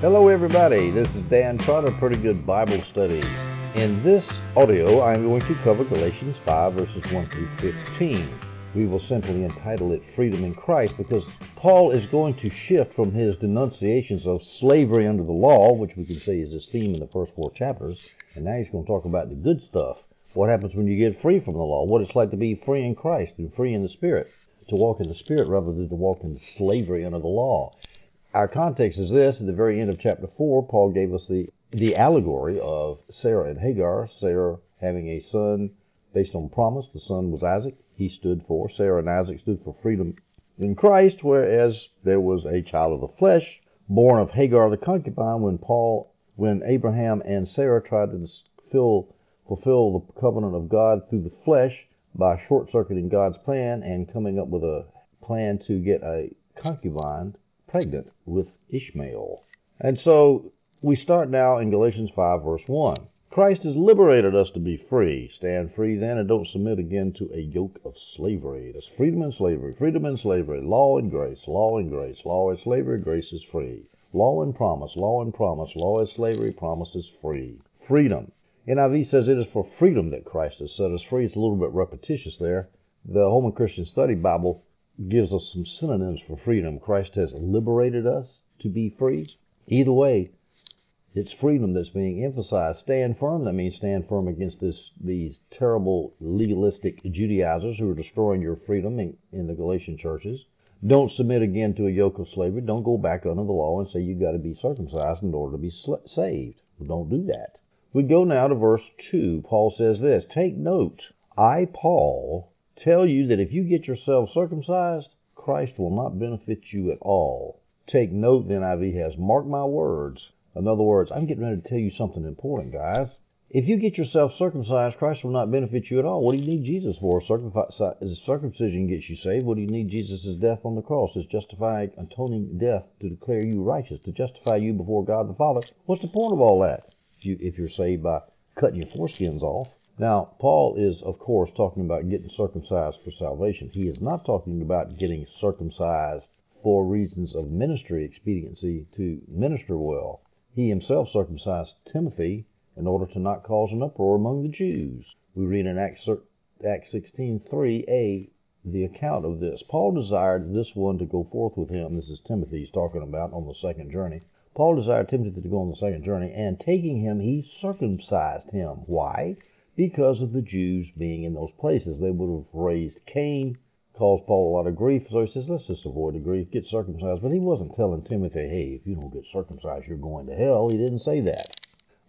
Hello, everybody. This is Dan Trotter, Pretty Good Bible Studies. In this audio, I'm going to cover Galatians 5, verses 1 through 15. We will simply entitle it Freedom in Christ because Paul is going to shift from his denunciations of slavery under the law, which we can say is his theme in the first four chapters, and now he's going to talk about the good stuff. What happens when you get free from the law? What it's like to be free in Christ and free in the Spirit, to walk in the Spirit rather than to walk in slavery under the law. Our context is this. At the very end of chapter 4, Paul gave us the, the allegory of Sarah and Hagar. Sarah having a son based on promise. The son was Isaac. He stood for, Sarah and Isaac stood for freedom in Christ, whereas there was a child of the flesh born of Hagar the concubine when Paul, when Abraham and Sarah tried to fulfill, fulfill the covenant of God through the flesh by short circuiting God's plan and coming up with a plan to get a concubine pregnant with Ishmael. And so we start now in Galatians 5, verse 1. Christ has liberated us to be free. Stand free then and don't submit again to a yoke of slavery. That's freedom and slavery, freedom and slavery, law and grace, law and grace, law is slavery, grace is free. Law and promise, law and promise, law is slavery, promise is free. Freedom. NIV says it is for freedom that Christ has set us free. It's a little bit repetitious there. The Holman Christian Study Bible gives us some synonyms for freedom. Christ has liberated us to be free. Either way, it's freedom that's being emphasized. Stand firm, that means stand firm against this, these terrible legalistic Judaizers who are destroying your freedom in, in the Galatian churches. Don't submit again to a yoke of slavery. Don't go back under the law and say you've got to be circumcised in order to be saved. Don't do that. We go now to verse 2. Paul says this Take note, I, Paul, tell you that if you get yourself circumcised, Christ will not benefit you at all. Take note, the NIV has, mark my words. In other words, I'm getting ready to tell you something important, guys. If you get yourself circumcised, Christ will not benefit you at all. What do you need Jesus for? Uh, circumcision gets you saved. What do you need Jesus' death on the cross? His justifying, atoning death to declare you righteous, to justify you before God the Father. What's the point of all that? If, you, if you're saved by cutting your foreskins off. Now, Paul is, of course, talking about getting circumcised for salvation. He is not talking about getting circumcised for reasons of ministry expediency to minister well. He himself circumcised Timothy in order to not cause an uproar among the Jews. We read in Acts, Acts 16:3a the account of this. Paul desired this one to go forth with him. This is Timothy he's talking about on the second journey. Paul desired Timothy to go on the second journey, and taking him, he circumcised him. Why? Because of the Jews being in those places. They would have raised Cain, caused Paul a lot of grief. So he says, let's just avoid the grief, get circumcised. But he wasn't telling Timothy, hey, if you don't get circumcised, you're going to hell. He didn't say that.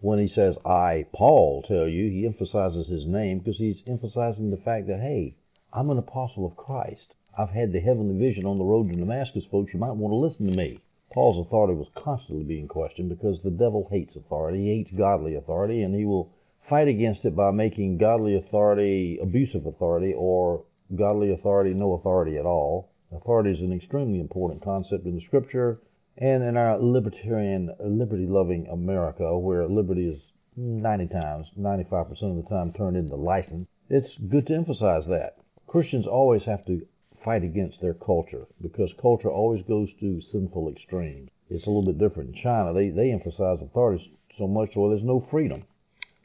When he says, I, Paul, tell you, he emphasizes his name because he's emphasizing the fact that, hey, I'm an apostle of Christ. I've had the heavenly vision on the road to Damascus, folks. You might want to listen to me. Paul's authority was constantly being questioned because the devil hates authority. He hates godly authority, and he will fight against it by making godly authority abusive authority or godly authority no authority at all. Authority is an extremely important concept in the scripture and in our libertarian, liberty loving America, where liberty is 90 times, 95% of the time turned into license. It's good to emphasize that. Christians always have to fight against their culture because culture always goes to sinful extremes. It's a little bit different in China. They, they emphasize authority so much where there's no freedom.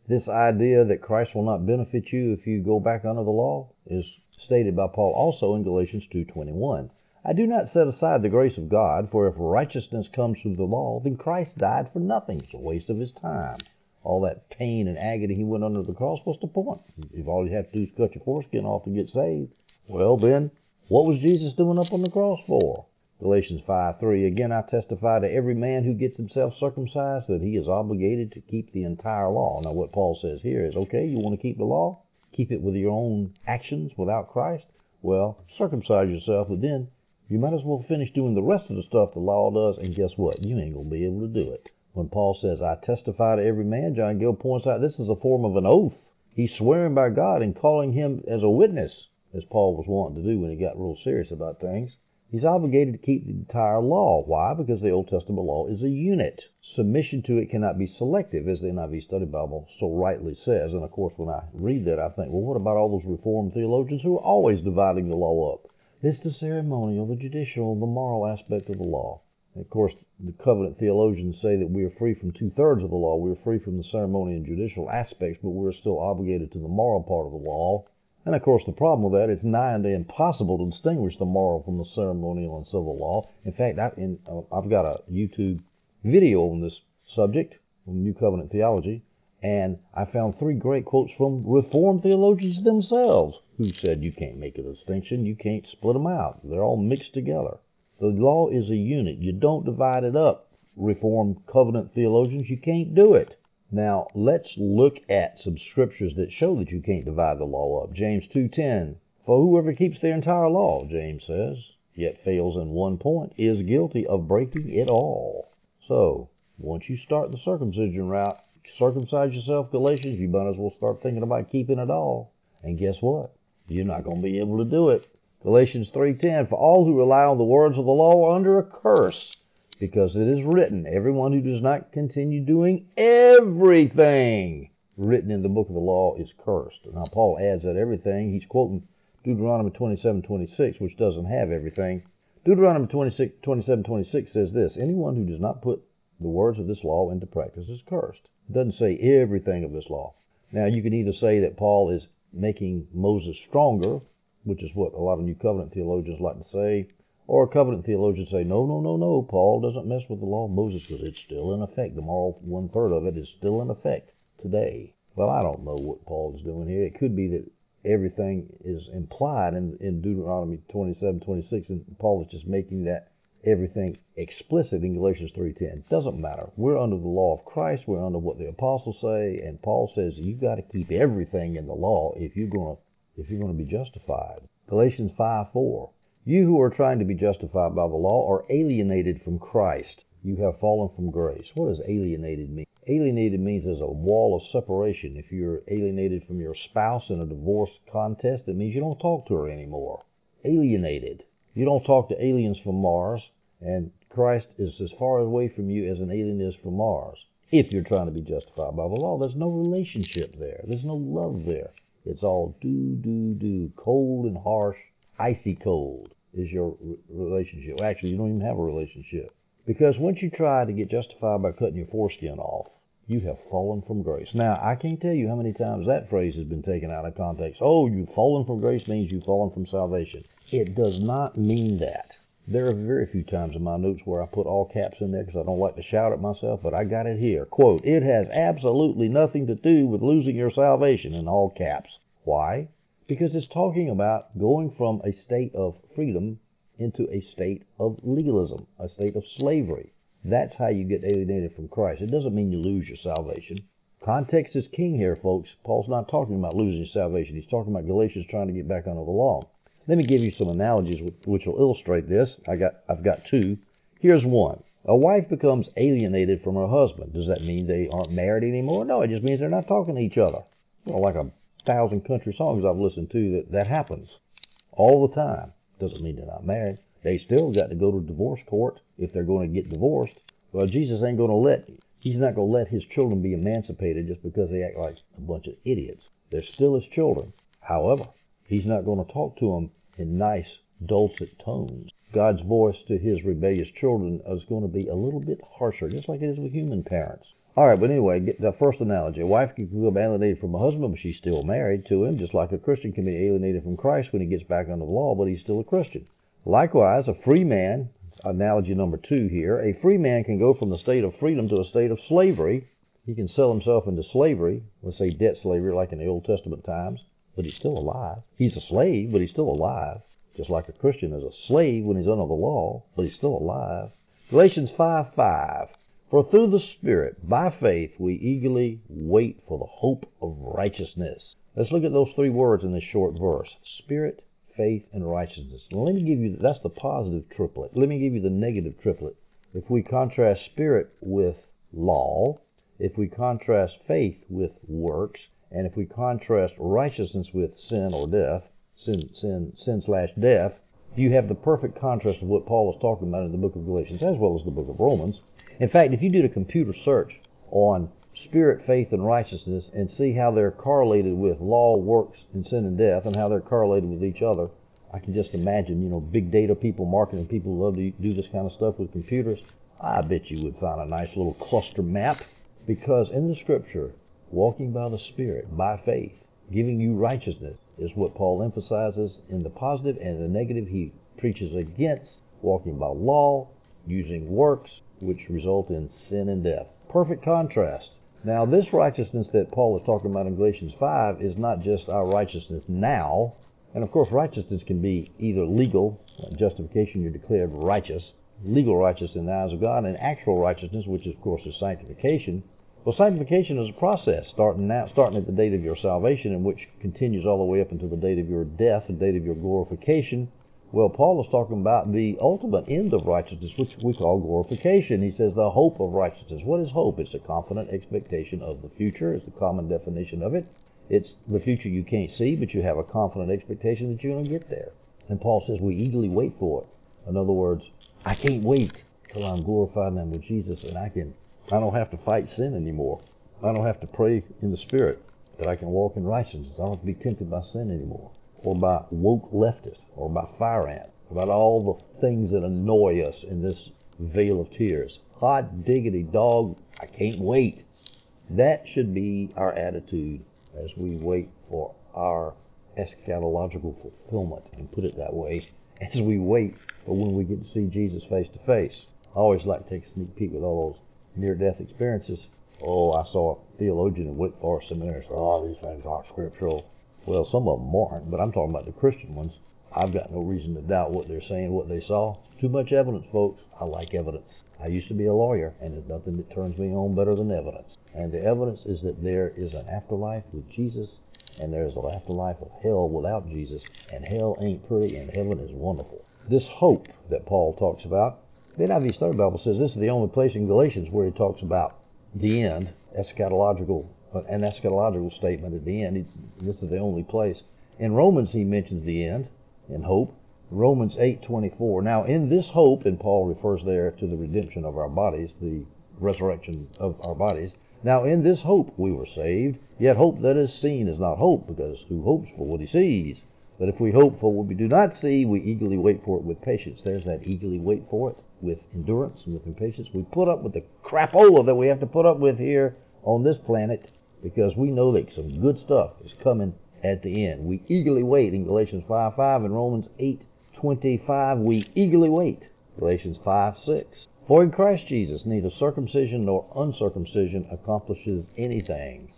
This idea that Christ will not benefit you if you go back under the law is stated by Paul also in Galatians 2:21. I do not set aside the grace of God, for if righteousness comes through the law, then Christ died for nothing. It's a waste of his time. All that pain and agony he went under the cross, what's the point? If all you have to do is cut your foreskin off to get saved, well then, what was Jesus doing up on the cross for? Galatians 5:3 Again I testify to every man who gets himself circumcised that he is obligated to keep the entire law. Now what Paul says here is, okay, you want to keep the law? Keep it with your own actions without Christ? Well, circumcise yourself, but then you might as well finish doing the rest of the stuff the law does, and guess what? You ain't going to be able to do it. When Paul says, I testify to every man, John Gill points out this is a form of an oath. He's swearing by God and calling him as a witness, as Paul was wanting to do when he got real serious about things. He's obligated to keep the entire law. Why? Because the Old Testament law is a unit. Submission to it cannot be selective, as the NIV Study Bible so rightly says. And of course, when I read that, I think, well, what about all those Reformed theologians who are always dividing the law up? It's the ceremonial, the judicial, the moral aspect of the law. Of course, the covenant theologians say that we are free from two thirds of the law. We are free from the ceremonial and judicial aspects, but we're still obligated to the moral part of the law. And of course, the problem with that is nigh and impossible to distinguish the moral from the ceremonial and civil law. In fact, I, in, uh, I've got a YouTube video on this subject, on New Covenant theology, and I found three great quotes from Reformed theologians themselves who said you can't make a distinction, you can't split them out. They're all mixed together. The law is a unit. You don't divide it up. Reformed covenant theologians, you can't do it. Now, let's look at some scriptures that show that you can't divide the law up. James 2:10. For whoever keeps the entire law, James says, yet fails in one point, is guilty of breaking it all. So, once you start the circumcision route, circumcise yourself, Galatians, you might as well start thinking about keeping it all. And guess what? You're not going to be able to do it. Galatians 3:10 For all who rely on the words of the law are under a curse, because it is written, everyone who does not continue doing everything written in the book of the law is cursed. Now Paul adds that everything, he's quoting Deuteronomy 27:26, which doesn't have everything. Deuteronomy 26, 27:26 says this, anyone who does not put the words of this law into practice is cursed. It doesn't say everything of this law. Now you can either say that Paul is making Moses stronger which is what a lot of New Covenant theologians like to say. Or covenant theologians say, no, no, no, no, Paul doesn't mess with the law of Moses because it's still in effect. The moral one third of it is still in effect today. Well, I don't know what Paul is doing here. It could be that everything is implied in, in Deuteronomy 27, 26, and Paul is just making that everything explicit in Galatians 3.10. Doesn't matter. We're under the law of Christ. We're under what the apostles say, and Paul says you've got to keep everything in the law if you're going to if you're going to be justified. Galatians 5 4. You who are trying to be justified by the law are alienated from Christ. You have fallen from grace. What does alienated mean? Alienated means there's a wall of separation. If you're alienated from your spouse in a divorce contest, it means you don't talk to her anymore. Alienated. You don't talk to aliens from Mars, and Christ is as far away from you as an alien is from Mars. If you're trying to be justified by the law, there's no relationship there. There's no love there. It's all do, do, do. Cold and harsh, icy cold is your relationship. Actually, you don't even have a relationship. Because once you try to get justified by cutting your foreskin off, you have fallen from grace. Now, I can't tell you how many times that phrase has been taken out of context. Oh, you've fallen from grace means you've fallen from salvation. It does not mean that. There are very few times in my notes where I put all caps in there because I don't like to shout at myself, but I got it here. Quote, it has absolutely nothing to do with losing your salvation in all caps. Why? Because it's talking about going from a state of freedom into a state of legalism, a state of slavery. That's how you get alienated from Christ. It doesn't mean you lose your salvation. Context is king here, folks. Paul's not talking about losing salvation. He's talking about Galatians trying to get back under the law. Let me give you some analogies which will illustrate this. I got, I've got two. Here's one. A wife becomes alienated from her husband. Does that mean they aren't married anymore? No, it just means they're not talking to each other. Well, like a thousand country songs I've listened to that that happens all the time. Doesn't mean they're not married. They still got to go to divorce court if they're going to get divorced. Well, Jesus ain't going to let, he's not going to let his children be emancipated just because they act like a bunch of idiots. They're still his children. However, he's not going to talk to them in nice, dulcet tones. God's voice to his rebellious children is going to be a little bit harsher, just like it is with human parents. All right, but anyway, get the first analogy. A wife can be alienated from a husband, but she's still married to him, just like a Christian can be alienated from Christ when he gets back under the law, but he's still a Christian. Likewise, a free man, analogy number two here, a free man can go from the state of freedom to a state of slavery. He can sell himself into slavery, let's say debt slavery, like in the Old Testament times but he's still alive. He's a slave, but he's still alive. Just like a Christian is a slave when he's under the law, but he's still alive. Galatians 5 5. For through the Spirit, by faith, we eagerly wait for the hope of righteousness. Let's look at those three words in this short verse Spirit, faith, and righteousness. Now, let me give you that's the positive triplet. Let me give you the negative triplet. If we contrast spirit with law, if we contrast faith with works, and if we contrast righteousness with sin or death, sin, sin, sin slash death, you have the perfect contrast of what Paul was talking about in the book of Galatians as well as the book of Romans. In fact, if you did a computer search on spirit, faith, and righteousness and see how they're correlated with law, works, and sin and death and how they're correlated with each other, I can just imagine, you know, big data people, marketing people love to do this kind of stuff with computers. I bet you would find a nice little cluster map because in the scripture, walking by the Spirit, by faith, giving you righteousness is what Paul emphasizes in the positive and the negative. He preaches against walking by law, using works, which result in sin and death. Perfect contrast. Now, this righteousness that Paul is talking about in Galatians 5 is not just our righteousness now. And of course, righteousness can be either legal, uh, justification, you're declared righteous, legal righteousness in the eyes of God, and actual righteousness, which of course is sanctification. Well, sanctification is a process starting now, starting at the date of your salvation, and which continues all the way up until the date of your death, the date of your glorification. Well, Paul is talking about the ultimate end of righteousness, which we call glorification. He says the hope of righteousness. What is hope? It's a confident expectation of the future, is the common definition of it. It's the future you can't see, but you have a confident expectation that you're going to get there. And Paul says we eagerly wait for it. In other words, I can't wait till I'm glorified and I'm with Jesus and I can I don't have to fight sin anymore. I don't have to pray in the Spirit that I can walk in righteousness. I don't have to be tempted by sin anymore, or by woke leftists, or by fire ants, about all the things that annoy us in this vale of tears. Hot diggity dog, I can't wait. That should be our attitude as we wait for our eschatological fulfillment, and put it that way, as we wait for when we get to see Jesus face to face. I always like to take a sneak peek with all those near-death experiences. Oh, I saw a theologian in Wake Seminary say, oh, these things aren't scriptural. Well, some of them aren't, but I'm talking about the Christian ones. I've got no reason to doubt what they're saying, what they saw. Too much evidence, folks. I like evidence. I used to be a lawyer, and there's nothing that turns me on better than evidence. And the evidence is that there is an afterlife with Jesus, and there's an afterlife of hell without Jesus, and hell ain't pretty, and heaven is wonderful. This hope that Paul talks about the NIV Study Bible says this is the only place in Galatians where he talks about the end, eschatological, an eschatological statement at the end. This is the only place. In Romans, he mentions the end in hope. Romans 8:24. Now, in this hope, and Paul refers there to the redemption of our bodies, the resurrection of our bodies. Now, in this hope we were saved. Yet hope that is seen is not hope, because who hopes for what he sees? But if we hope for what we do not see, we eagerly wait for it with patience. There's that eagerly wait for it with endurance and with impatience. We put up with the crapola that we have to put up with here on this planet because we know that some good stuff is coming at the end. We eagerly wait in Galatians 5 5 and Romans 8 25. We eagerly wait. Galatians 5 6. For in Christ Jesus neither circumcision nor uncircumcision accomplishes anything.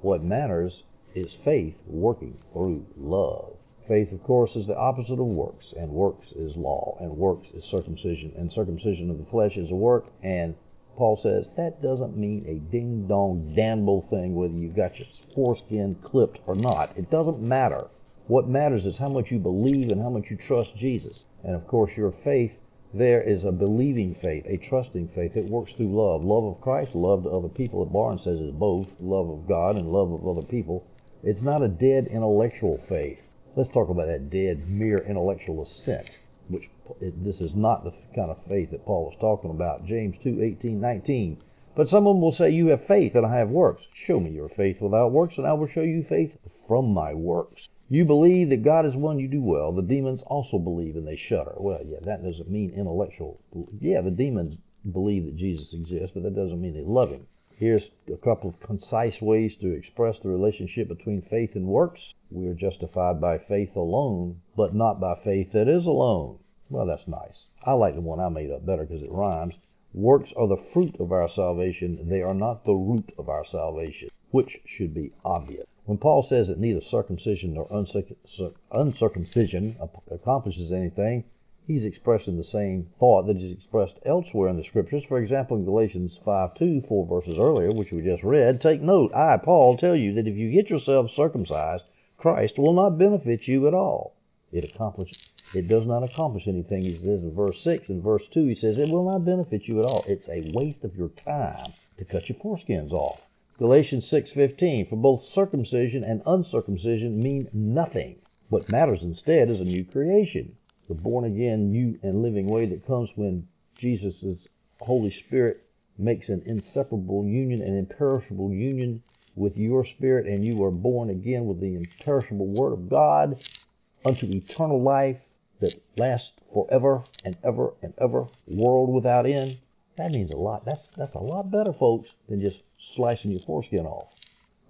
What matters is faith working through love. Faith, of course, is the opposite of works, and works is law, and works is circumcision, and circumcision of the flesh is a work, and Paul says that doesn't mean a ding dong damnable thing whether you've got your foreskin clipped or not. It doesn't matter. What matters is how much you believe and how much you trust Jesus. And of course, your faith there is a believing faith, a trusting faith. It works through love. Love of Christ, love to other people. Barnes says is both love of God and love of other people. It's not a dead intellectual faith. Let's talk about that dead, mere intellectual assent, which this is not the kind of faith that Paul was talking about. James 2, 18, 19. But some of them will say, You have faith and I have works. Show me your faith without works, and I will show you faith from my works. You believe that God is one, you do well. The demons also believe and they shudder. Well, yeah, that doesn't mean intellectual. Yeah, the demons believe that Jesus exists, but that doesn't mean they love him. Here's a couple of concise ways to express the relationship between faith and works. We are justified by faith alone, but not by faith that is alone. Well, that's nice. I like the one I made up better because it rhymes. Works are the fruit of our salvation. They are not the root of our salvation, which should be obvious. When Paul says that neither circumcision nor uncircumcision accomplishes anything, he's expressing the same thought that is expressed elsewhere in the scriptures. For example, in Galatians 5 2, four verses earlier, which we just read, take note, I, Paul, tell you that if you get yourselves circumcised, Christ will not benefit you at all. It accomplishes it does not accomplish anything, he says in verse 6. In verse 2, he says, It will not benefit you at all. It's a waste of your time to cut your foreskins off. Galatians 6:15 For both circumcision and uncircumcision mean nothing. What matters instead is a new creation the born again, new and living way that comes when Jesus' Holy Spirit makes an inseparable union, an imperishable union with your spirit, and you are born again with the imperishable Word of God. unto eternal life that lasts forever and ever and ever, world without end. That means a lot. That's that's a lot better, folks, than just slicing your foreskin off.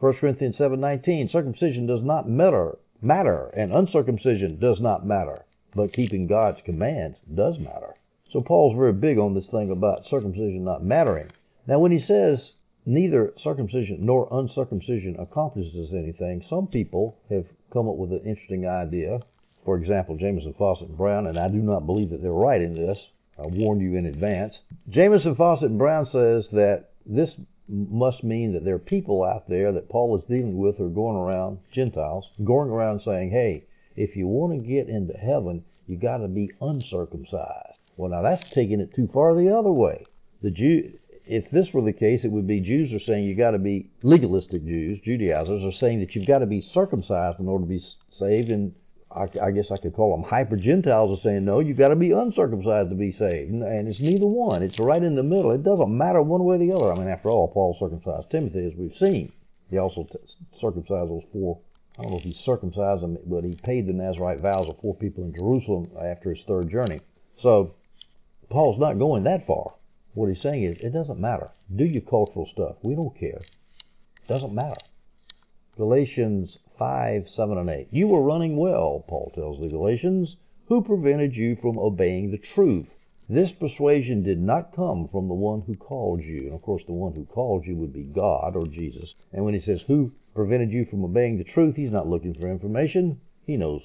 1 Corinthians 7:19, circumcision does not matter, matter, and uncircumcision does not matter, but keeping God's commands does matter. So Paul's very big on this thing about circumcision not mattering. Now, when he says neither circumcision nor uncircumcision accomplishes anything, some people have come up with an interesting idea. For example, Jamieson, Fausset, and Brown, and I do not believe that they're right in this. I warn you in advance. Jamieson, Fausset, and Brown says that this must mean that there are people out there that Paul is dealing with who are going around, Gentiles, going around saying, hey, if you want to get into heaven, you got to be uncircumcised. Well, now that's taking it too far the other way. The Jew, if this were the case, it would be Jews are saying you got to be legalistic Jews, Judaizers are saying that you've got to be circumcised in order to be saved, and I, I guess I could call them hyper Gentiles are saying no, you've got to be uncircumcised to be saved, and it's neither one. It's right in the middle. It doesn't matter one way or the other. I mean, after all, Paul circumcised Timothy, as we've seen. He also t- circumcised those four. I don't know if he circumcised them, but he paid the Nazarite vows of four people in Jerusalem after his third journey. So Paul's not going that far. What he's saying is, it doesn't matter. Do your cultural stuff. We don't care. It doesn't matter. Galatians 5, 7, and 8. You were running well, Paul tells the Galatians. Who prevented you from obeying the truth? This persuasion did not come from the one who called you. And of course, the one who called you would be God or Jesus. And when he says, Who prevented you from obeying the truth, he's not looking for information. He knows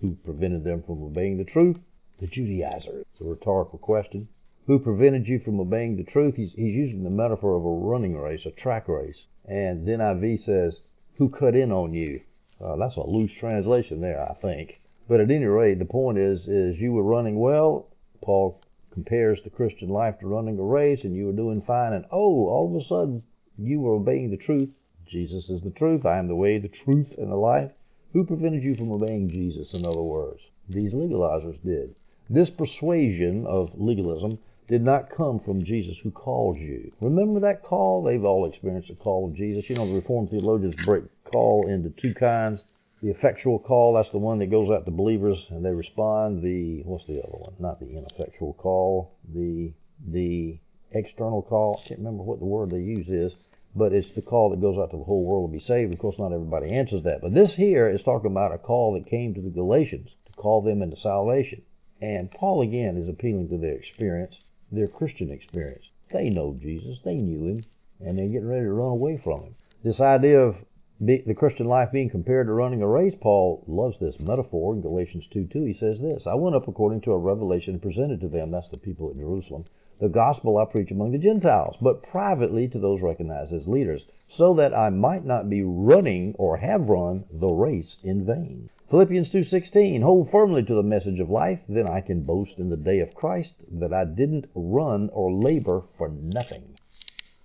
who prevented them from obeying the truth. The Judaizer. It's a rhetorical question who prevented you from obeying the truth. He's, he's using the metaphor of a running race, a track race. And the NIV says, who cut in on you. Uh, that's a loose translation there, I think. But at any rate, the point is, is you were running well. Paul compares the Christian life to running a race, and you were doing fine. And oh, all of a sudden, you were obeying the truth. Jesus is the truth. I am the way, the truth, and the life. Who prevented you from obeying Jesus, in other words? These legalizers did. This persuasion of legalism did not come from Jesus who called you. Remember that call? They've all experienced the call of Jesus. You know, the Reformed theologians break call into two kinds. The effectual call, that's the one that goes out to believers and they respond. The what's the other one? Not the ineffectual call. The the external call. I can't remember what the word they use is, but it's the call that goes out to the whole world to be saved. Of course, not everybody answers that. But this here is talking about a call that came to the Galatians to call them into salvation. And Paul again is appealing to their experience their Christian experience. They know Jesus, they knew him, and they're getting ready to run away from him. This idea of the Christian life being compared to running a race, Paul loves this metaphor in Galatians 2 2. He says this I went up according to a revelation presented to them, that's the people at Jerusalem, the gospel I preach among the Gentiles, but privately to those recognized as leaders, so that I might not be running or have run the race in vain. Philippians 2:16 Hold firmly to the message of life, then I can boast in the day of Christ that I didn't run or labor for nothing.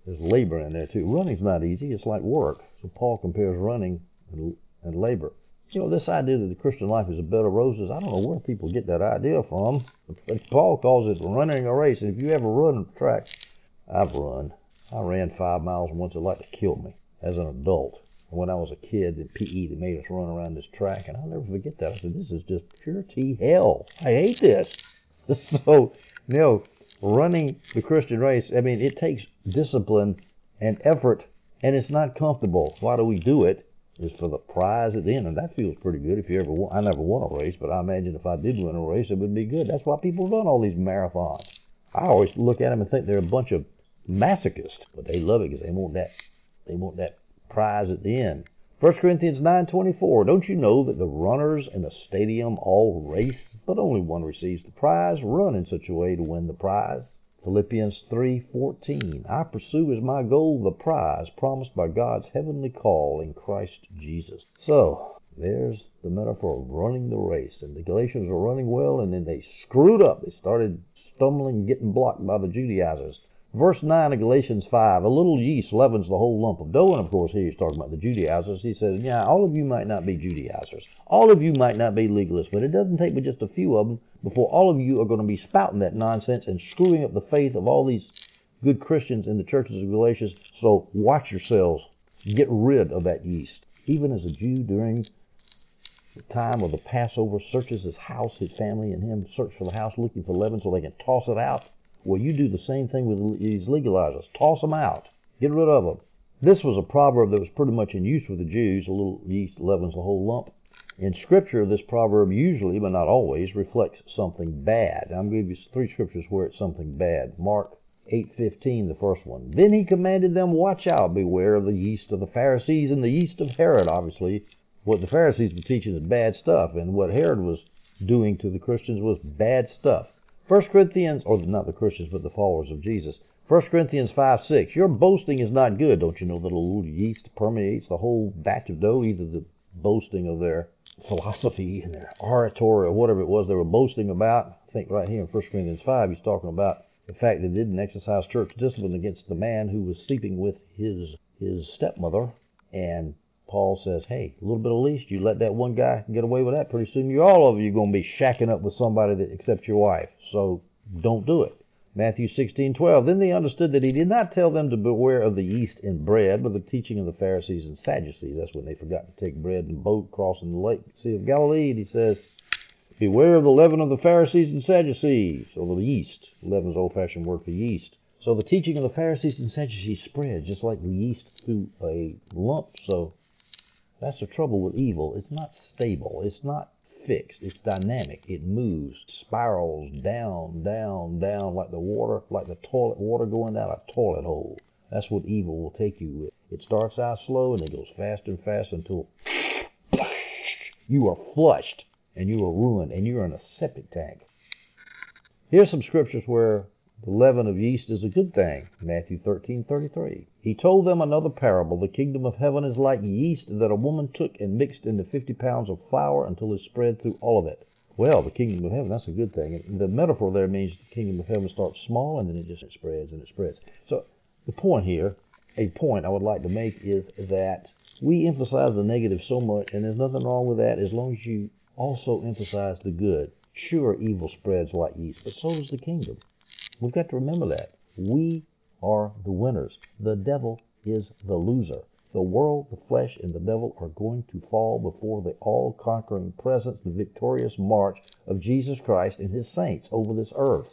There's labor in there too. Running's not easy, it's like work. So Paul compares running and, and labor. You know, this idea that the Christian life is a bed of roses, I don't know where people get that idea from. But Paul calls it running a race. And if you ever run a track, I've run. I ran five miles once, it like to kill me as an adult when I was a kid in PE, they made us run around this track, and I'll never forget that. I said, "This is just pure T hell. I hate this." so, you know, running the Christian race, I mean, it takes discipline and effort, and it's not comfortable. Why do we do it? Is for the prize at the end, and that feels pretty good. If you ever, won, I never won a race, but I imagine if I did win a race, it would be good. That's why people run all these marathons. I always look at them and think they're a bunch of masochists, but they love it because they want that. They want that prize at the end. 1 Corinthians 9:24 Don't you know that the runners in a stadium all race, but only one receives the prize? Run in such a way to win the prize. Philippians 3:14 I pursue as my goal the prize promised by God's heavenly call in Christ Jesus. So, there's the metaphor of running the race. And the Galatians were running well, and then they screwed up. They started stumbling, getting blocked by the Judaizers. Verse 9 of Galatians 5, a little yeast leavens the whole lump of dough. And of course, here he's talking about the Judaizers. He says, Yeah, all of you might not be Judaizers. All of you might not be legalists, but it doesn't take but just a few of them before all of you are going to be spouting that nonsense and screwing up the faith of all these good Christians in the churches of Galatians. So watch yourselves. Get rid of that yeast. Even as a Jew during the time of the Passover, searches his house, his family, and him search for the house looking for leaven so they can toss it out. Well, you do the same thing with these legalizers. Toss them out. Get rid of them. This was a proverb that was pretty much in use with the Jews. A little yeast leavens the whole lump. In Scripture, this proverb usually, but not always, reflects something bad. I'm going to give you three scriptures where it's something bad. Mark 8:15, the first one. Then he commanded them, "Watch out, beware of the yeast of the Pharisees and the yeast of Herod." Obviously, what the Pharisees were teaching is bad stuff, and what Herod was doing to the Christians was bad stuff. 1 Corinthians, or not the Christians, but the followers of Jesus. 1 Corinthians 5 6. Your boasting is not good. Don't you know that a little yeast permeates the whole batch of dough? Either the boasting of their philosophy and their oratory or whatever it was they were boasting about. I think right here in 1 Corinthians 5, he's talking about the fact that they didn't exercise church discipline against the man who was sleeping with his his stepmother. And Paul says, hey, a little bit of least, you let that one guy get away with that, pretty soon you all of you are going to be shacking up with somebody that except your wife. So don't do it. Matthew 16:12. Then they understood that he did not tell them to beware of the yeast in bread, but the teaching of the Pharisees and Sadducees. That's when they forgot to take bread and boat crossing the lake, Sea of Galilee. And he says, Beware of the leaven of the Pharisees and Sadducees, or the yeast. Leaven is old-fashioned word for yeast. So the teaching of the Pharisees and Sadducees spread just like the yeast through a lump. So that's the trouble with evil. It's not stable. It's not fixed. It's dynamic. It moves, spirals down, down, down like the water, like the toilet water going down a toilet hole. That's what evil will take you with. It starts out slow and it goes faster and faster until you are flushed and you are ruined and you're in a septic tank. Here's some scriptures where the leaven of yeast is a good thing. Matthew 13:33. He told them another parable. The kingdom of heaven is like yeast that a woman took and mixed into 50 pounds of flour until it spread through all of it. Well, the kingdom of heaven, that's a good thing. The metaphor there means the kingdom of heaven starts small and then it just spreads and it spreads. So the point here, a point I would like to make is that we emphasize the negative so much, and there's nothing wrong with that as long as you also emphasize the good. Sure, evil spreads like yeast, but so does the kingdom. We've got to remember that. We are the winners. The devil is the loser. The world, the flesh, and the devil are going to fall before the all conquering presence, the victorious march of Jesus Christ and his saints over this earth.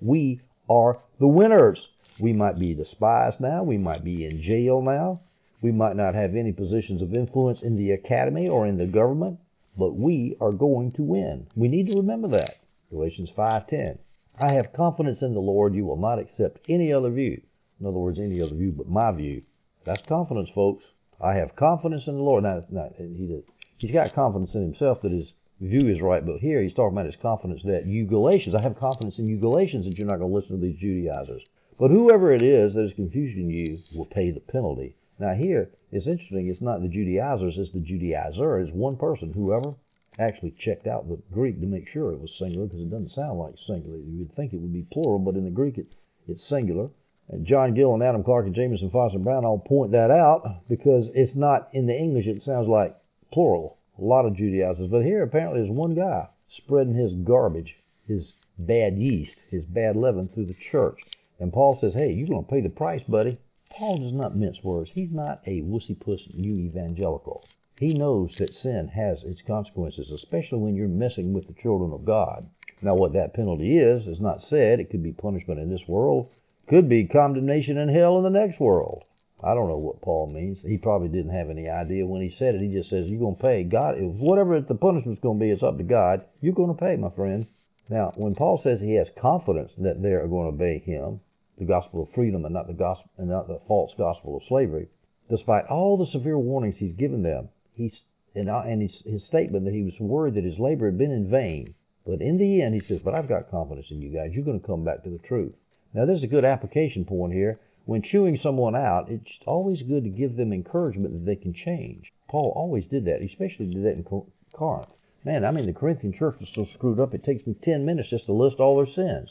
We are the winners. We might be despised now. We might be in jail now. We might not have any positions of influence in the academy or in the government, but we are going to win. We need to remember that. Galatians 5:10. I have confidence in the Lord you will not accept any other view. In other words, any other view but my view. That's confidence, folks. I have confidence in the Lord. Now, he he's got confidence in himself that his view is right, but here he's talking about his confidence that you Galatians, I have confidence in you Galatians that you're not going to listen to these Judaizers. But whoever it is that is confusing you will pay the penalty. Now here, it's interesting, it's not the Judaizers, it's the Judaizer. It's one person, whoever actually checked out the Greek to make sure it was singular because it doesn't sound like singular. You would think it would be plural, but in the Greek it's, it's singular. And John Gill and Adam Clarke and Jamieson Fausset Brown all point that out because it's not in the English, it sounds like plural. A lot of Judaizers. But here apparently there's one guy spreading his garbage, his bad yeast, his bad leaven through the church. And Paul says, hey, you're going to pay the price, buddy. Paul does not mince words. He's not a wussy puss new evangelical. He knows that sin has its consequences, especially when you're messing with the children of God. Now, what that penalty is, is not said. It could be punishment in this world, could be condemnation in hell in the next world. I don't know what Paul means. He probably didn't have any idea when he said it. He just says, You're going to pay. God, whatever the punishment's going to be, it's up to God. You're going to pay, my friend. Now, when Paul says he has confidence that they are going to obey him, the gospel of freedom and not the gospel and not the false gospel of slavery, despite all the severe warnings he's given them, he's and, and his, his statement that he was worried that his labor had been in vain. But in the end, he says, "But I've got confidence in you guys. You're going to come back to the truth." Now, there's a good application point here. When chewing someone out, it's always good to give them encouragement that they can change. Paul always did that. Especially did that in Corinth. Man, I mean, the Corinthian church was so screwed up, it takes me 10 minutes just to list all their sins.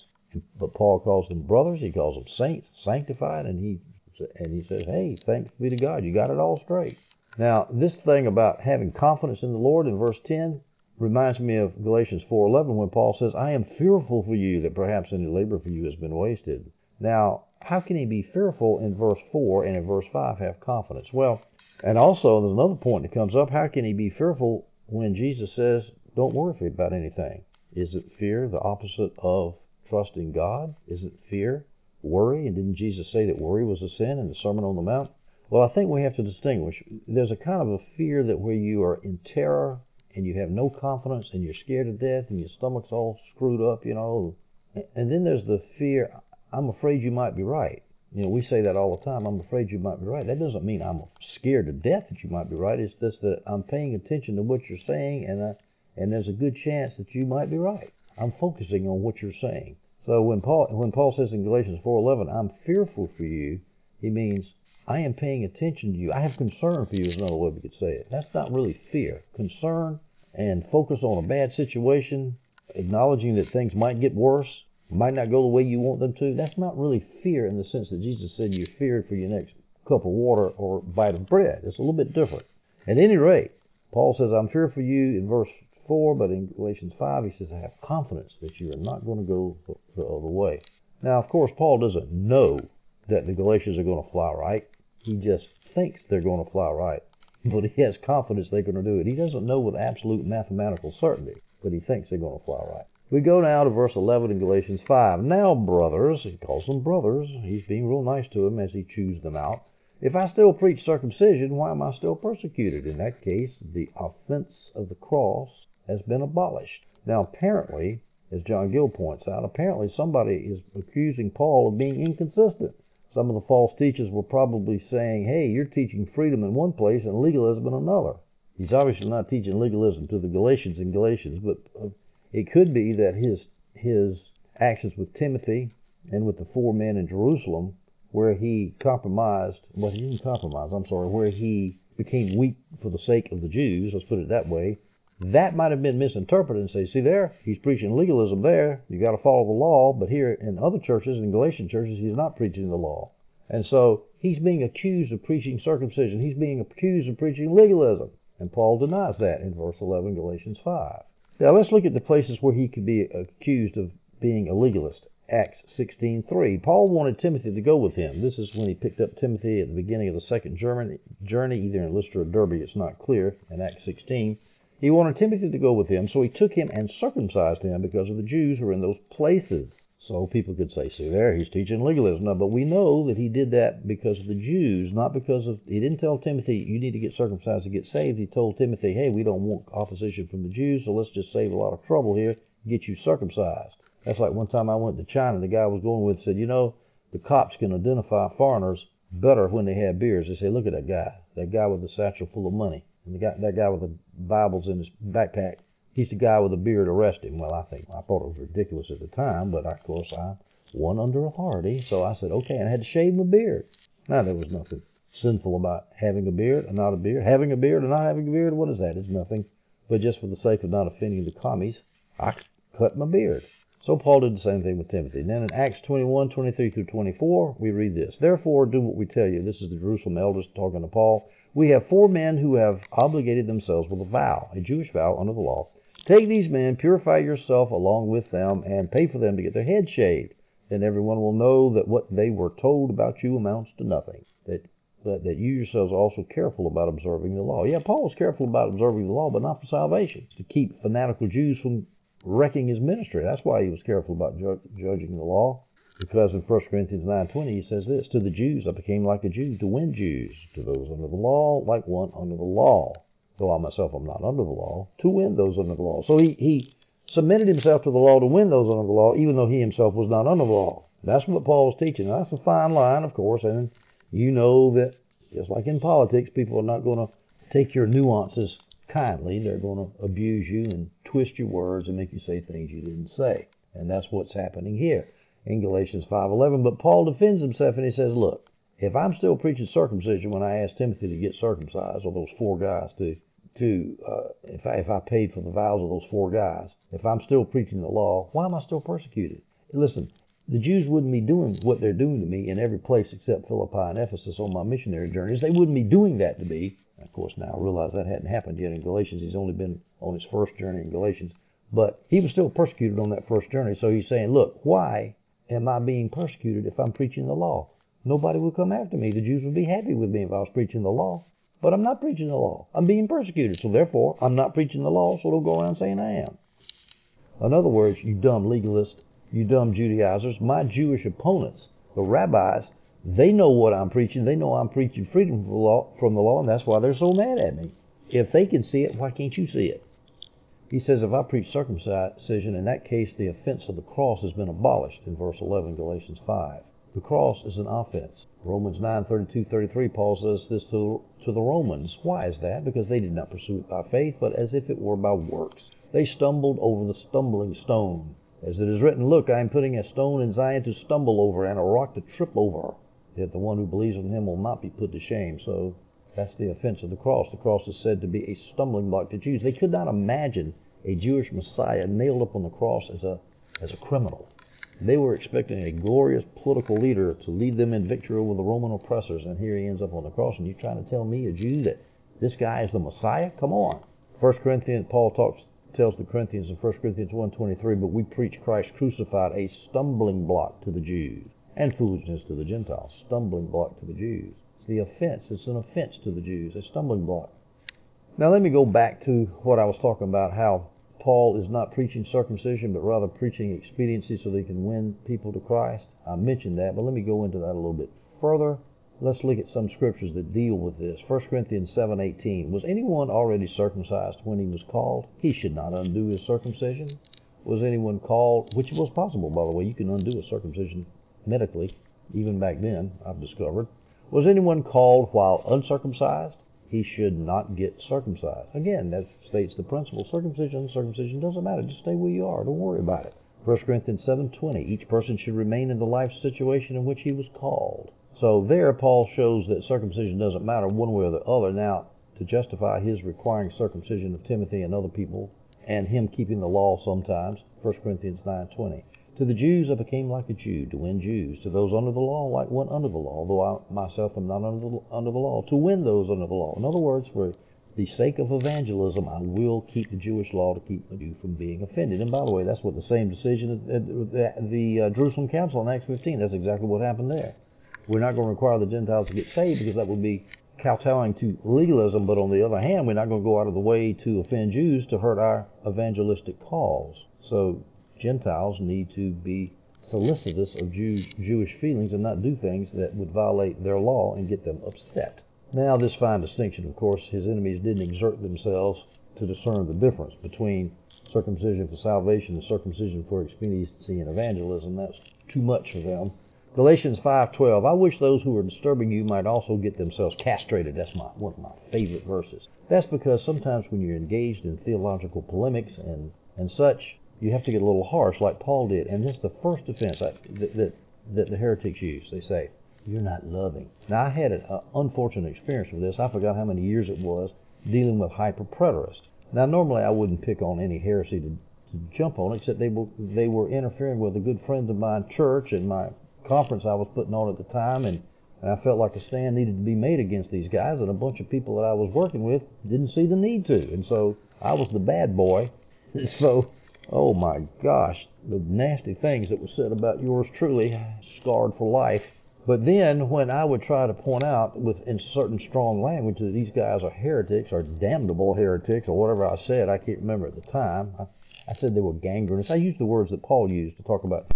But Paul calls them brothers. He calls them saints, sanctified, and he and he says, "Hey, thanks be to God, you got it all straight." Now, this thing about having confidence in the Lord in verse 10 reminds me of Galatians 4:11 when Paul says, "I am fearful for you that perhaps any labor for you has been wasted." Now, how can he be fearful in verse 4 and in verse 5 have confidence? Well, and also there's another point that comes up, how can he be fearful when Jesus says, don't worry about anything? Isn't fear the opposite of trusting God? Isn't fear worry? And didn't Jesus say that worry was a sin in the Sermon on the Mount? Well, I think we have to distinguish. There's a kind of a fear that where you are in terror and you have no confidence and you're scared to death and your stomach's all screwed up, you know. And then there's the fear, I'm afraid you might be right. You know, we say that all the time. I'm afraid you might be right. That doesn't mean I'm scared to death that you might be right. It's just that I'm paying attention to what you're saying, and I, and there's a good chance that you might be right. I'm focusing on what you're saying. So when Paul when Paul says in Galatians 4:11, I'm fearful for you, he means I am paying attention to you. I have concern for you is another way we could say it. That's not really fear. Concern and focus on a bad situation, acknowledging that things might get worse, might not go the way you want them to. That's not really fear in the sense that Jesus said you're feared for your next cup of water or bite of bread. It's a little bit different. At any rate, Paul says, I'm fearful for you in verse 4, but in Galatians 5, he says, I have confidence that you are not going to go the other way. Now, of course, Paul doesn't know that the Galatians are going to fly right. He just thinks they're going to fly right. But he has confidence they're going to do it. He doesn't know with absolute mathematical certainty, but he thinks they're going to fly right. We go now to verse 11 in Galatians 5. Now, brothers, he calls them brothers. He's being real nice to them as he chews them out. If I still preach circumcision, why am I still persecuted? In that case, the offense of the cross has been abolished. Now, apparently, as John Gill points out, apparently somebody is accusing Paul of being inconsistent. Some of the false teachers were probably saying, hey, you're teaching freedom in one place and legalism in another. He's obviously not teaching legalism to the Galatians in Galatians, but uh, it could be that his his actions with Timothy and with the four men in Jerusalem, where he compromised, well, he didn't compromise, I'm sorry, where he became weak for the sake of the Jews, let's put it that way, that might have been misinterpreted and say, see there, he's preaching legalism there, you got to follow the law, but here in other churches, in Galatian churches, he's not preaching the law. And so he's being accused of preaching circumcision. He's being accused of preaching legalism. And Paul denies that in verse 11, Galatians 5. Now let's look at the places where he could be accused of being a legalist. Acts 16:3. Paul wanted Timothy to go with him. This is when he picked up Timothy at the beginning of the second journey, either in Lystra or Derbe. It's not clear in Acts 16. He wanted Timothy to go with him, so he took him and circumcised him because of the Jews who were in those places. So people could say, see there, he's teaching legalism. No, but we know that he did that because of the Jews, not because of, he didn't tell Timothy, you need to get circumcised to get saved. He told Timothy, hey, we don't want opposition from the Jews, so let's just save a lot of trouble here, get you circumcised. That's like one time I went to China, the guy I was going with said, you know, the cops can identify foreigners better when they have beards. They say, look at that guy, that guy with the satchel full of money. And the guy, that guy with the Bibles in his backpack, he's the guy with the beard. Arrest him. Well, I think I thought it was ridiculous at the time, but of course I'm one under authority, so I said okay, and I had to shave my beard. Now there was nothing sinful about having a beard and not a beard, having a beard and not having a beard. What is that? It's nothing. But just for the sake of not offending the commies, I cut my beard. So Paul did the same thing with Timothy. Then in Acts 21, 23 through 24, we read this. Therefore, do what we tell you. This is the Jerusalem elders talking to Paul. We have four men who have obligated themselves with a vow, a Jewish vow under the law. Take these men, purify yourself along with them, and pay for them to get their heads shaved. Then everyone will know that what they were told about you amounts to nothing. That that, you yourselves are also careful about observing the law. Yeah, Paul was careful about observing the law, but not for salvation. To keep fanatical Jews from wrecking his ministry. That's why he was careful about ju- judging the law. Because in 1 Corinthians 9.20 he says this, To the Jews I became like a Jew to win Jews. To those under the law, like one under the law. Though I myself am not under the law, to win those under the law. So he, he submitted himself to the law to win those under the law, even though he himself was not under the law. That's what Paul was teaching. Now, that's a fine line, of course, and you know that just like in politics, people are not going to take your nuances kindly. They're going to abuse you and twist your words and make you say things you didn't say. And that's what's happening here in Galatians 5:11. But Paul defends himself and he says, "Look, if I'm still preaching circumcision when I asked Timothy to get circumcised, or those four guys to to uh, if I if I paid for the vows of those four guys, if I'm still preaching the law, why am I still persecuted? Listen, the Jews wouldn't be doing what they're doing to me in every place except Philippi and Ephesus on my missionary journeys. They wouldn't be doing that to me of course, now I realize that hadn't happened yet in Galatians. He's only been on his first journey in Galatians. But he was still persecuted on that first journey. So he's saying, look, why am I being persecuted if I'm preaching the law? Nobody would come after me. The Jews would be happy with me if I was preaching the law. but I'm not preaching the law. I'm being persecuted, so therefore I'm not preaching the law, so don't go around saying I am. In other words, you dumb legalists, you dumb Judaizers, my Jewish opponents, the rabbis, they know what I'm preaching. They know I'm preaching freedom from the law, from the law and that's why they're so mad at me. If they can see it, why can't you see it? He says, if I preach circumcision, in that case the offense of the cross has been abolished in verse 11, Galatians 5. The cross is an offense. Romans 9, 32, 33, Paul says this to, to the Romans. Why is that? Because they did not pursue it by faith, but as if it were by works. They stumbled over the stumbling stone. As it is written, Look, I am putting a stone in Zion to stumble over, and a rock to trip over. Yet the one who believes in him will not be put to shame. So that's the offense of the cross. The cross is said to be a stumbling block to Jews. They could not imagine a Jewish Messiah nailed up on the cross as a, as a criminal. They were expecting a glorious political leader to lead them in victory over the Roman oppressors, and here he ends up on the cross, and you're trying to tell me, a Jew, that this guy is the Messiah? Come on. 1 Corinthians, Paul talks, tells the Corinthians in 1 Corinthians 1.23, but we preach Christ crucified, a stumbling block to the Jews, and foolishness to the Gentiles. Stumbling block to the Jews the offense. It's an offense to the Jews, a stumbling block. Now let me go back to what I was talking about, how Paul is not preaching circumcision, but rather preaching expediency so they can win people to Christ. I mentioned that, but let me go into that a little bit further. Let's look at some scriptures that deal with this. 1 Corinthians 7:18. Was anyone already circumcised when he was called? He should not undo his circumcision. Was anyone called, which was possible, by the way, you can undo a circumcision medically, even back then, I've discovered. Was anyone called while uncircumcised? He should not get circumcised. Again, that states the principle. Circumcision, circumcision doesn't matter. Just stay where you are. Don't worry about it. 1 Corinthians 7.20, each person should remain in the life situation in which he was called. So there, Paul shows that circumcision doesn't matter one way or the other. Now, to justify his requiring circumcision of Timothy and other people, and him keeping the law sometimes, 1 Corinthians 9.20. To the Jews I became like a Jew, to win Jews. To those under the law, like one under the law, though I myself am not under the, under the law, to win those under the law. In other words, for the sake of evangelism, I will keep the Jewish law to keep you from being offended. And by the way, that's what the same decision at the, the uh, Jerusalem Council in Acts 15, that's exactly what happened there. We're not going to require the Gentiles to get saved because that would be kowtowing to legalism, but on the other hand, we're not going to go out of the way to offend Jews to hurt our evangelistic cause. So Gentiles need to be solicitous of Jew, Jewish feelings and not do things that would violate their law and get them upset. Now, this fine distinction, of course, his enemies didn't exert themselves to discern the difference between circumcision for salvation and circumcision for expediency and evangelism. That's too much for them. Galatians 5:12. I wish those who are disturbing you might also get themselves castrated. That's my one of my favorite verses. That's because sometimes when you're engaged in theological polemics and and such, you have to get a little harsh, like Paul did. And this is the first defense that, that, that the heretics use. They say, You're not loving. Now, I had an uh, unfortunate experience with this. I forgot how many years it was dealing with hyperpreterists. Now, normally I wouldn't pick on any heresy to, to jump on, except they were, they were interfering with a good friend of mine, church, and my conference I was putting on at the time. And, and I felt like a stand needed to be made against these guys, and a bunch of people that I was working with didn't see the need to. And so I was the bad boy. So Oh my gosh, the nasty things that were said about yours truly, scarred for life. But then, when I would try to point out with in certain strong language that these guys are heretics or damnable heretics or whatever I said, I can't remember at the time. I, I said they were gangrenous. I used the words that Paul used to talk about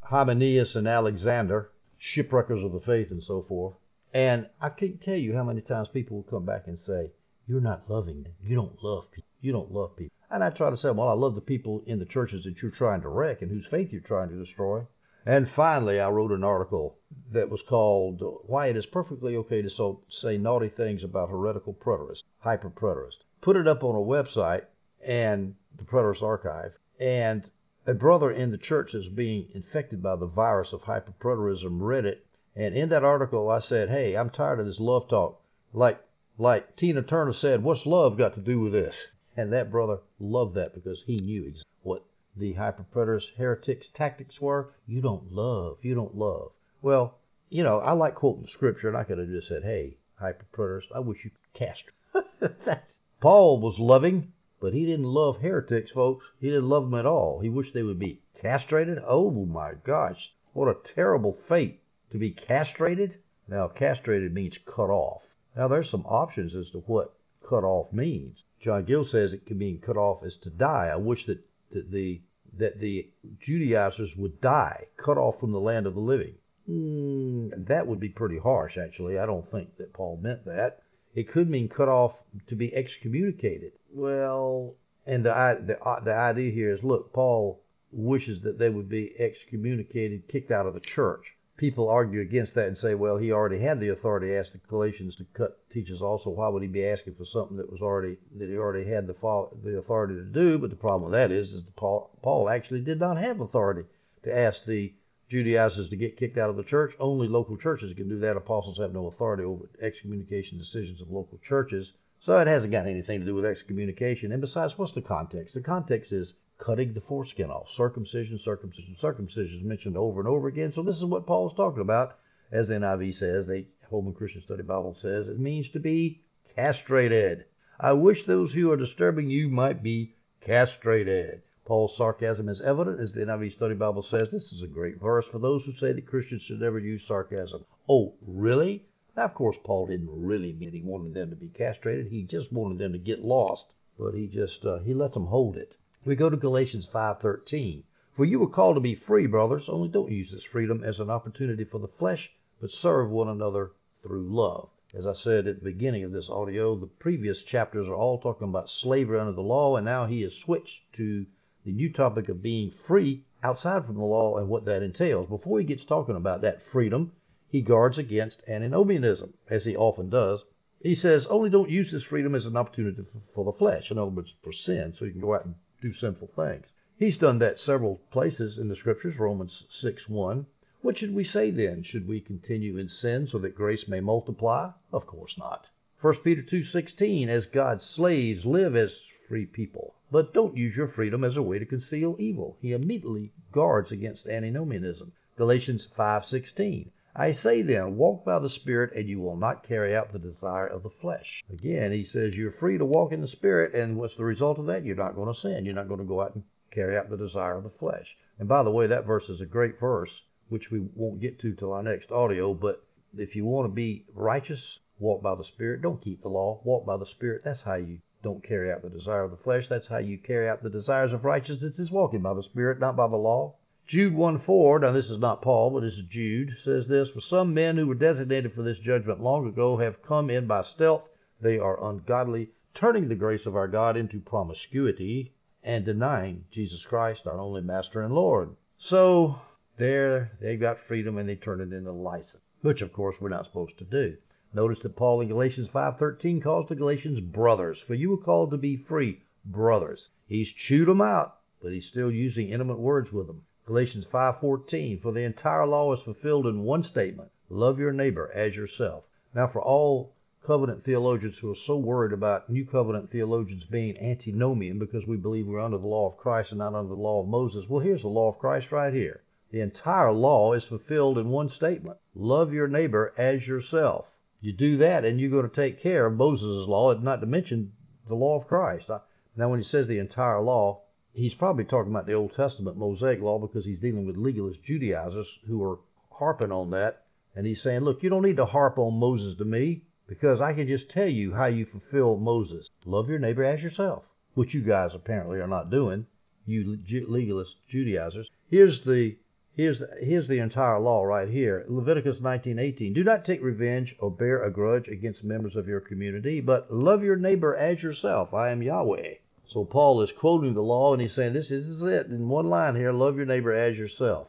Hymenaeus and Alexander, shipwreckers of the faith and so forth. And I can't tell you how many times people will come back and say, "You're not loving. You don't love people. You don't love people." And I try to say, well, I love the people in the churches that you're trying to wreck and whose faith you're trying to destroy. And finally, I wrote an article that was called uh, Why It Is Perfectly Okay to so, Say Naughty Things About Heretical Preterists, Hyper Preterists. Put it up on a website and the Preterist Archive. And a brother in the church is being infected by the virus of hyper preterism read it. And in that article, I said, hey, I'm tired of this love talk. Like, like Tina Turner said, what's love got to do with this? And that brother loved that because he knew exactly what the hyperpreterist heretics tactics were. You don't love. You don't love. Well, you know, I like quoting scripture, and I could have just said, hey, hyperpreterist, I wish you could castrate. Paul was loving, but he didn't love heretics, folks. He didn't love them at all. He wished they would be castrated. Oh, my gosh. What a terrible fate to be castrated. Now, castrated means cut off. Now, there's some options as to what cut off means. John Gill says it can mean cut off as to die. I wish that, that the that the Judaizers would die, cut off from the land of the living. Mm, that would be pretty harsh, actually. I don't think that Paul meant that. It could mean cut off to be excommunicated. Well, and the the, the idea here is, look, Paul wishes that they would be excommunicated, kicked out of the church. People argue against that and say, well, he already had the authority to ask the Galatians to cut teachers also. Why would he be asking for something that was already that he already had the the authority to do? But the problem with that is, is that Paul Paul actually did not have authority to ask the Judaizers to get kicked out of the church. Only local churches can do that. Apostles have no authority over excommunication decisions of local churches. So it hasn't got anything to do with excommunication. And besides, what's the context? The context is cutting the foreskin off. Circumcision, circumcision, circumcision is mentioned over and over again. So this is what Paul is talking about. As the NIV says, the Holman Christian Study Bible says, it means to be castrated. I wish those who are disturbing you might be castrated. Paul's sarcasm is evident, as the NIV Study Bible says. This is a great verse for those who say that Christians should never use sarcasm. Oh, really? Now, of course, Paul didn't really mean he wanted them to be castrated. He just wanted them to get lost, but he just uh, he let them hold it. We go to Galatians 5:13. For you were called to be free, brothers, only don't use this freedom as an opportunity for the flesh, but serve one another through love. As I said at the beginning of this audio, the previous chapters are all talking about slavery under the law, and now he has switched to the new topic of being free outside from the law and what that entails. Before he gets talking about that freedom, he guards against antinomianism, as he often does. He says, only don't use this freedom as an opportunity for the flesh, in other words, for sin, so you can go out and do sinful things. He's done that several places in the scriptures, Romans 6 1. What should we say then? Should we continue in sin so that grace may multiply? Of course not. 1 Peter 2:16 As God's slaves live as free people, but don't use your freedom as a way to conceal evil. He immediately guards against antinomianism. Galatians 5:16 I say then, walk by the Spirit, and you will not carry out the desire of the flesh. Again, he says you're free to walk in the Spirit, and what's the result of that? You're not going to sin. You're not going to go out and carry out the desire of the flesh. And by the way, that verse is a great verse, which we won't get to till our next audio. But if you want to be righteous, walk by the Spirit. Don't keep the law. Walk by the Spirit. That's how you don't carry out the desire of the flesh. That's how you carry out the desires of righteousness is walking by the Spirit, not by the law. Jude 1 4, now this is not Paul, but this is Jude, says this For some men who were designated for this judgment long ago have come in by stealth. They are ungodly, turning the grace of our God into promiscuity and denying Jesus Christ, our only Master and Lord. So there they got freedom and they turned it into license, which of course we're not supposed to do. Notice that Paul in Galatians 5:13 calls the Galatians brothers, for you were called to be free, brothers. He's chewed them out, but he's still using intimate words with them. Galatians 5:14 For the entire law is fulfilled in one statement love your neighbor as yourself. Now for all covenant theologians who are so worried about new covenant theologians being antinomian because we believe we're under the law of Christ and not under the law of Moses, well here's the law of Christ right here. The entire law is fulfilled in one statement. Love your neighbor as yourself. You do that and you're going to take care of Moses' law, not to mention the law of Christ. Now when he says the entire law, he's probably talking about the Old Testament Mosaic law because he's dealing with legalist Judaizers who are harping on that. And he's saying, look, you don't need to harp on Moses to me because I can just tell you how you fulfill Moses. Love your neighbor as yourself, which you guys apparently are not doing, you legalist Judaizers. Here's the Here's the, here's the entire law right here. Leviticus 19:18. Do not take revenge or bear a grudge against members of your community, but love your neighbor as yourself. I am Yahweh. So Paul is quoting the law and he's saying this is it in one line here love your neighbor as yourself.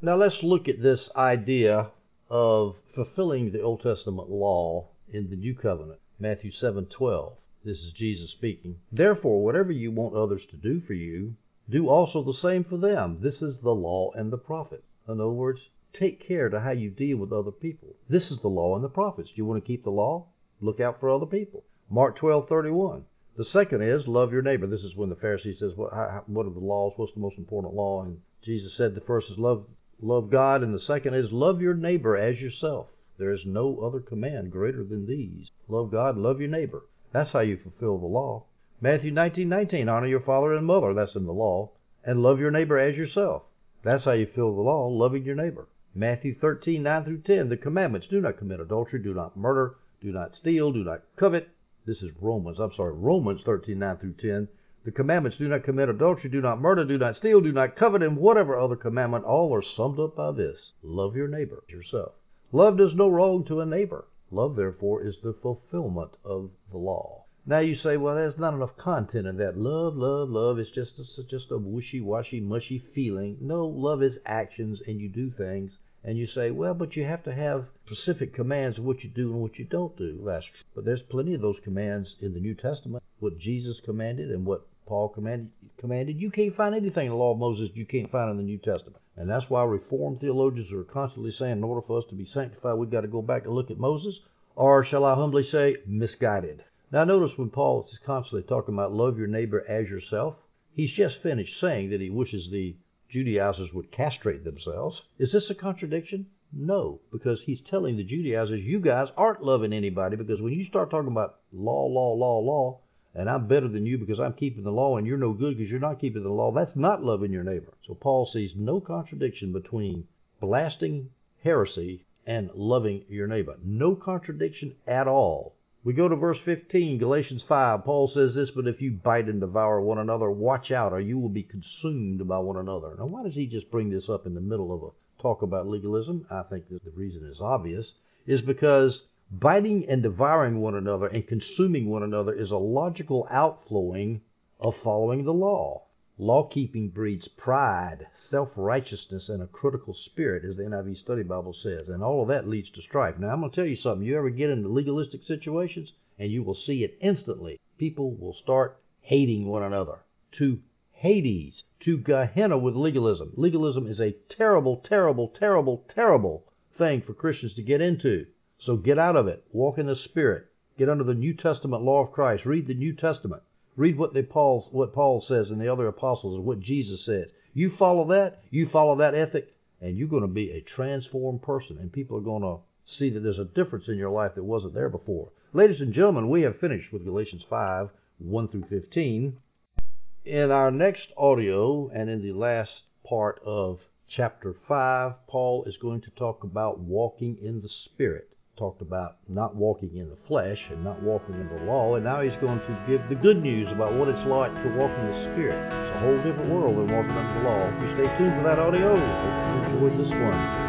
Now let's look at this idea of fulfilling the Old Testament law in the New Covenant. Matthew 7:12. This is Jesus speaking. Therefore, whatever you want others to do for you, do also the same for them. This is the law and the prophets. In other words, take care to how you deal with other people. This is the law and the prophets. Do you want to keep the law? Look out for other people. Mark 12:31. The second is love your neighbor. This is when the Pharisee says, what, how, what are the laws? What's the most important law? And Jesus said the first is love, love God, and the second is love your neighbor as yourself. There is no other command greater than these. Love God, love your neighbor. That's how you fulfill the law. Matthew 19:19, honor your father and mother. That's in the law. And love your neighbor as yourself. That's how you fulfill the law, loving your neighbor. Matthew 13:9 through 10, the commandments: do not commit adultery, do not murder, do not steal, do not covet. This is Romans, I'm sorry, Romans 13, 9 through 10. The commandments do not commit adultery, do not murder, do not steal, do not covet, and whatever other commandment, all are summed up by this love your neighbor yourself. Love does no wrong to a neighbor. Love, therefore, is the fulfillment of the law. Now you say, well, there's not enough content in that. Love, love, love is just a, just a wishy-washy, mushy feeling. No, love is actions, and you do things. And you say, well, but you have to have specific commands of what you do and what you don't do. That's true. But there's plenty of those commands in the New Testament. What Jesus commanded and what Paul commanded, commanded. You can't find anything in the law of Moses you can't find in the New Testament. And that's why Reformed theologians are constantly saying, in order for us to be sanctified, we've got to go back and look at Moses. Or shall I humbly say, misguided. Now notice when Paul is constantly talking about love your neighbor as yourself, he's just finished saying that he wishes the Judaizers would castrate themselves. Is this a contradiction? No, because he's telling the Judaizers, you guys aren't loving anybody because when you start talking about law, law, law, law, and I'm better than you because I'm keeping the law and you're no good because you're not keeping the law. That's not loving your neighbor. So Paul sees no contradiction between blasting heresy and loving your neighbor. No contradiction at all. We go to verse 15, Galatians 5. Paul says this, but if you bite and devour one another, watch out, or you will be consumed by one another. Now, why does he just bring this up in the middle of a talk about legalism? I think the reason is obvious, is because Biting and devouring one another and consuming one another is a logical outflowing of following the law. Law keeping breeds pride, self righteousness, and a critical spirit, as the NIV Study Bible says, and all of that leads to strife. Now, I'm going to tell you something. You ever get into legalistic situations, and you will see it instantly. People will start hating one another. To Hades, to Gehenna with legalism. Legalism is a terrible, terrible, terrible, terrible thing for Christians to get into. So get out of it. Walk in the Spirit. Get under the New Testament law of Christ. Read the New Testament. Read what, Paul, what Paul says and the other apostles and what Jesus says. You follow that, you follow that ethic, and you're going to be a transformed person. And people are going to see that there's a difference in your life that wasn't there before. Ladies and gentlemen, we have finished with Galatians 5 1 through 15. In our next audio and in the last part of chapter 5, Paul is going to talk about walking in the Spirit talked about not walking in the flesh and not walking in the law, and now he's going to give the good news about what it's like to walk in the Spirit. It's a whole different world than walking under the law. You stay tuned for that audio, hope you enjoyed this one.